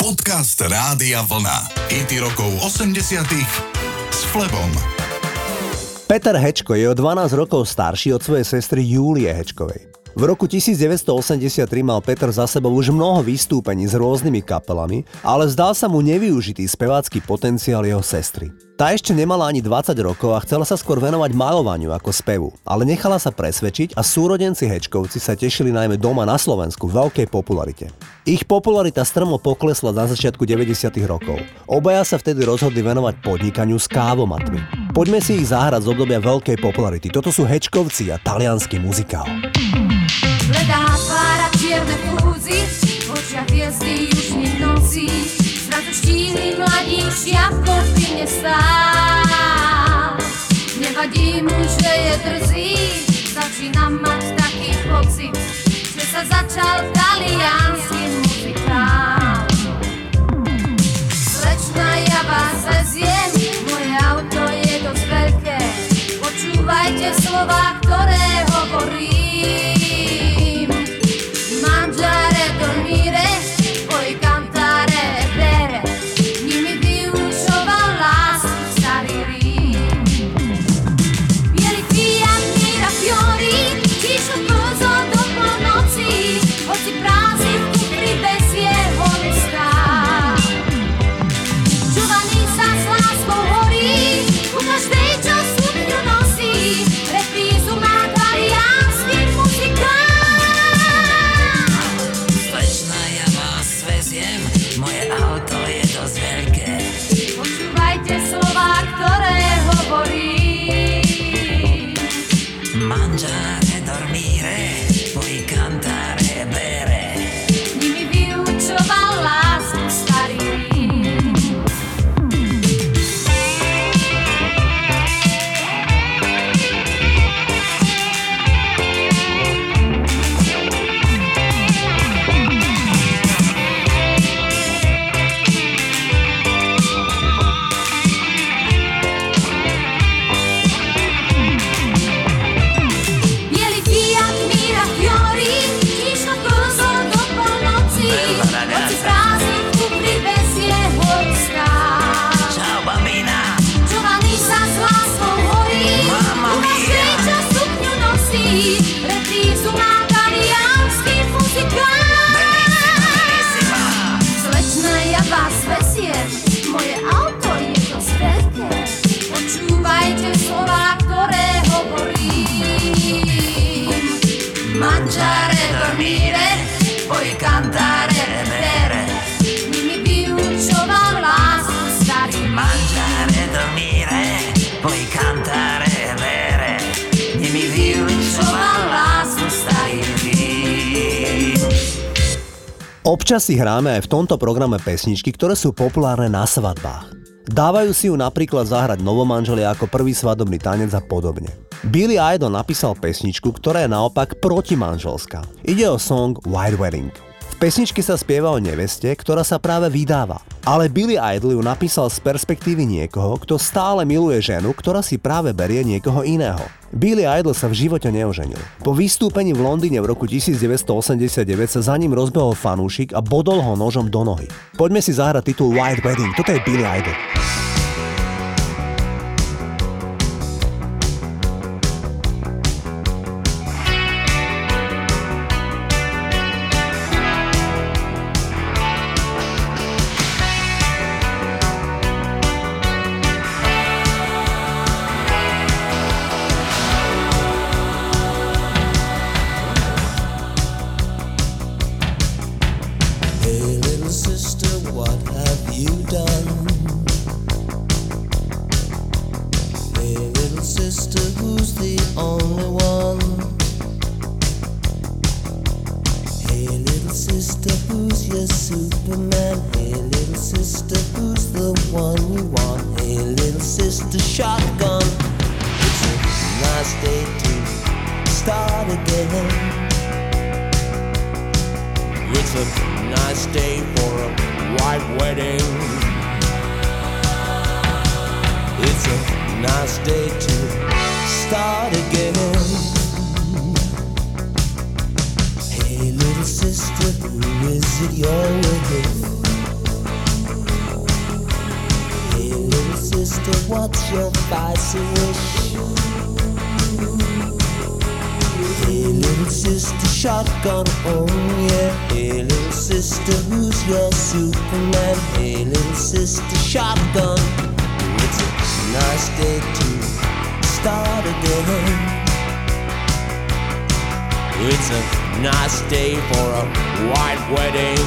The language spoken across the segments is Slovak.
Podcast Rádia Vlna. IT rokov 80 s Flebom. Peter Hečko je o 12 rokov starší od svojej sestry Júlie Hečkovej. V roku 1983 mal Peter za sebou už mnoho vystúpení s rôznymi kapelami, ale zdal sa mu nevyužitý spevácky potenciál jeho sestry. Tá ešte nemala ani 20 rokov a chcela sa skôr venovať malovaniu ako spevu, ale nechala sa presvedčiť a súrodenci Hečkovci sa tešili najmä doma na Slovensku veľkej popularite. Ich popularita strmo poklesla na začiatku 90. rokov. Obaja sa vtedy rozhodli venovať podnikaniu s kávomatmi. Poďme si ich zahrať z obdobia veľkej popularity. Toto sú Hečkovci a talianský muzikál. Bledá tvára čierne fúzy, v očiach hviezdy južných nocí. Zrazu štíhly mladí šiapko v pine stál. Nevadí mu, že je drzý, začína mať taký pocit, že sa začal talianský muzikál. Slečna, ja vás veziem, moje auto je dosť veľké. Počúvajte slova, ktoré Občas si hráme aj v tomto programe pesničky, ktoré sú populárne na svadbách. Dávajú si ju napríklad zahrať novomanželia ako prvý svadobný tanec a podobne. Billy Idol napísal pesničku, ktorá je naopak protimanželská. Ide o song White Wedding. Pesničke sa spieva o neveste, ktorá sa práve vydáva. Ale Billy Idol ju napísal z perspektívy niekoho, kto stále miluje ženu, ktorá si práve berie niekoho iného. Billy Idol sa v živote neoženil. Po vystúpení v Londýne v roku 1989 sa za ním rozbehol fanúšik a bodol ho nožom do nohy. Poďme si zahrať titul White Wedding, toto je Billy Idol. One you want? Hey, little sister, shotgun. It's a nice day to start again. It's a nice day for a white wedding. It's a nice day to start again. Hey, little sister, who is it you're with? What's your? Hey, little sister, shotgun, oh yeah. Little sister, who's your Superman? Little sister, shotgun. It's a nice day to start again. It's a nice day for a white wedding.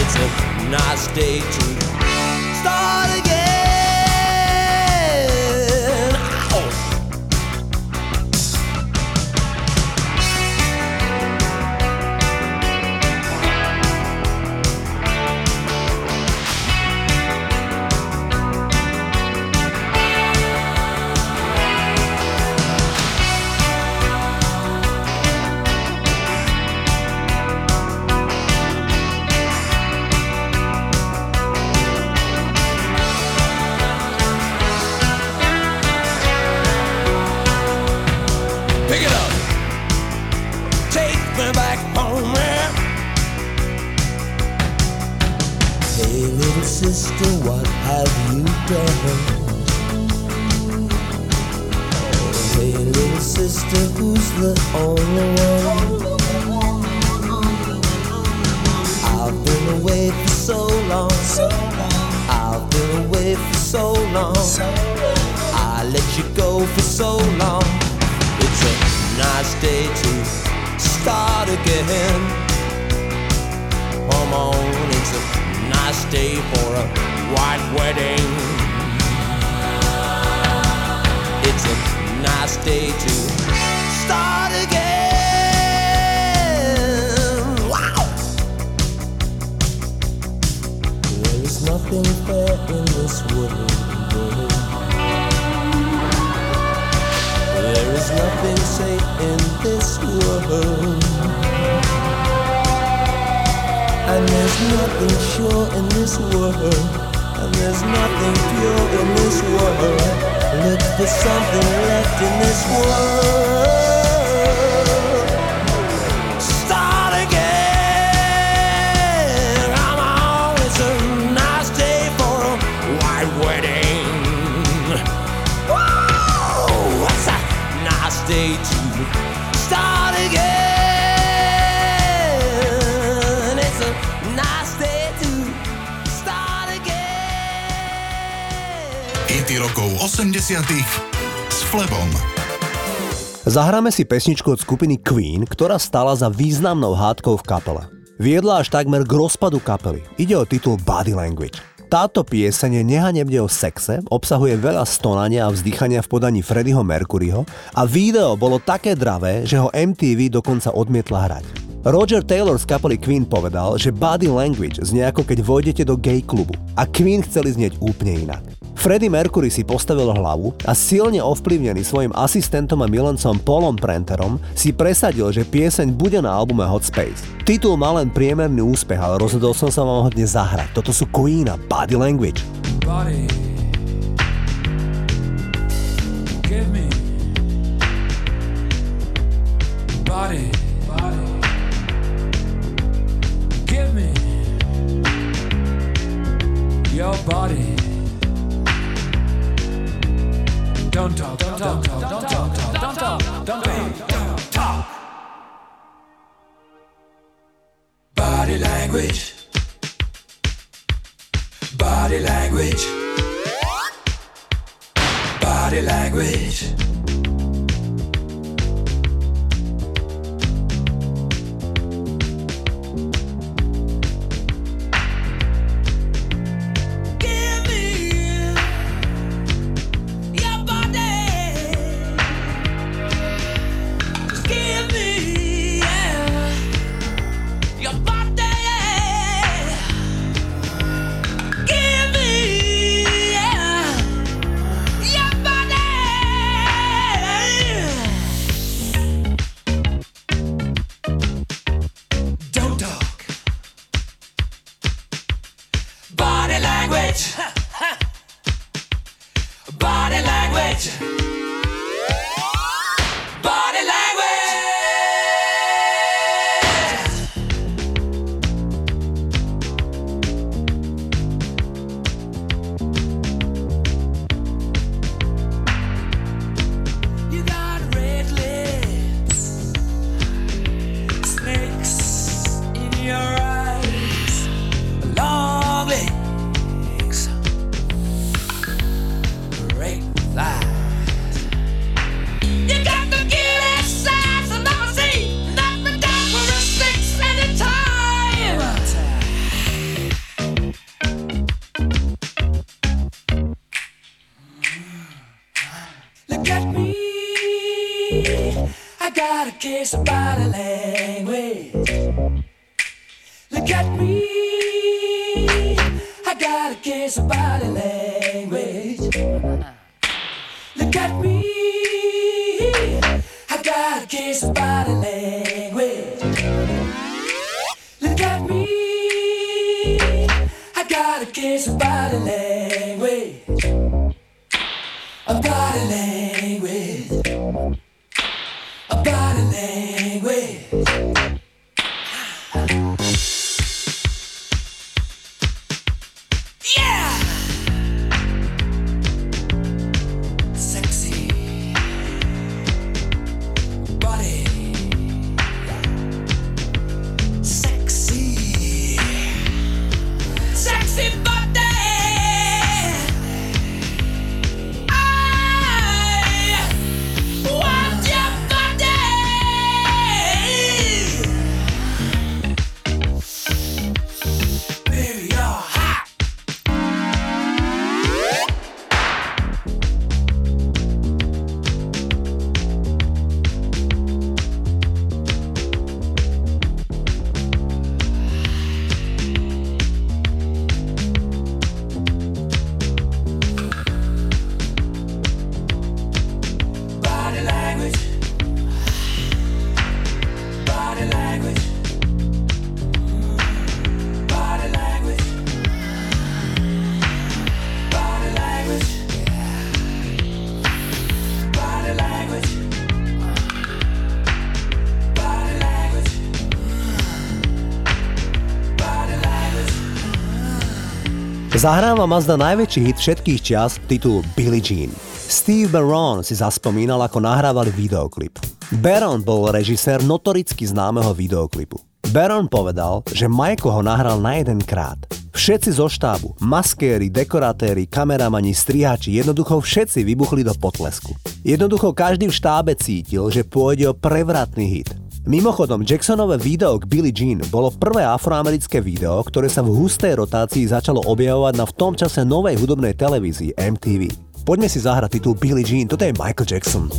It's a nice day to started sister, who's the only one? I've been away for so long. I've been away for so long. I let you go for so long. It's a nice day to start again. Come on, it's a nice day for a white wedding. It's a nice day to nothing fair in this world. There is nothing safe in this world. And there's nothing sure in this world. And there's nothing pure in this world. Look for something left in this world. 80 s Flebom. Zahráme si pesničku od skupiny Queen, ktorá stala za významnou hádkou v kapele. Viedla až takmer k rozpadu kapely. Ide o titul Body Language. Táto pieseň je nehanebne o sexe, obsahuje veľa stonania a vzdychania v podaní Freddieho Mercuryho a video bolo také dravé, že ho MTV dokonca odmietla hrať. Roger Taylor z kapely Queen povedal, že body language znie ako keď vojdete do gay klubu a Queen chceli znieť úplne inak. Freddie Mercury si postavil hlavu a silne ovplyvnený svojim asistentom a milencom Paulom Prenterom si presadil, že pieseň bude na albume Hot Space. Titul mal len priemerný úspech, ale rozhodol som sa vám ho dnes zahrať. Toto sú Queen a Body Language. body. Give me body, your body. Don't talk, don't talk, don't talk, don't talk, don't talk, don't talk, don't talk. Body language. Body language. Body language. Of body language. Look at me. I got a of body language. Look at me. I got a of body language. Look at me. I got a of body language. A body language. Zahráva Mazda najväčší hit všetkých čias, titul Billie Jean. Steve Barron si zaspomínal, ako nahrávali videoklip. Baron bol režisér notoricky známeho videoklipu. Baron povedal, že Michael ho nahral na jeden krát. Všetci zo štábu, maskéri, dekoratéri, kameramani, strihači, jednoducho všetci vybuchli do potlesku. Jednoducho každý v štábe cítil, že pôjde o prevratný hit. Mimochodom, Jacksonové video k Billie Jean bolo prvé afroamerické video, ktoré sa v hustej rotácii začalo objavovať na v tom čase novej hudobnej televízii MTV. Poďme si zahrať titul Billie Jean, toto je Michael Jackson.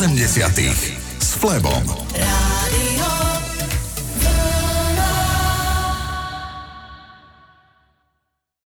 80 s Flebom.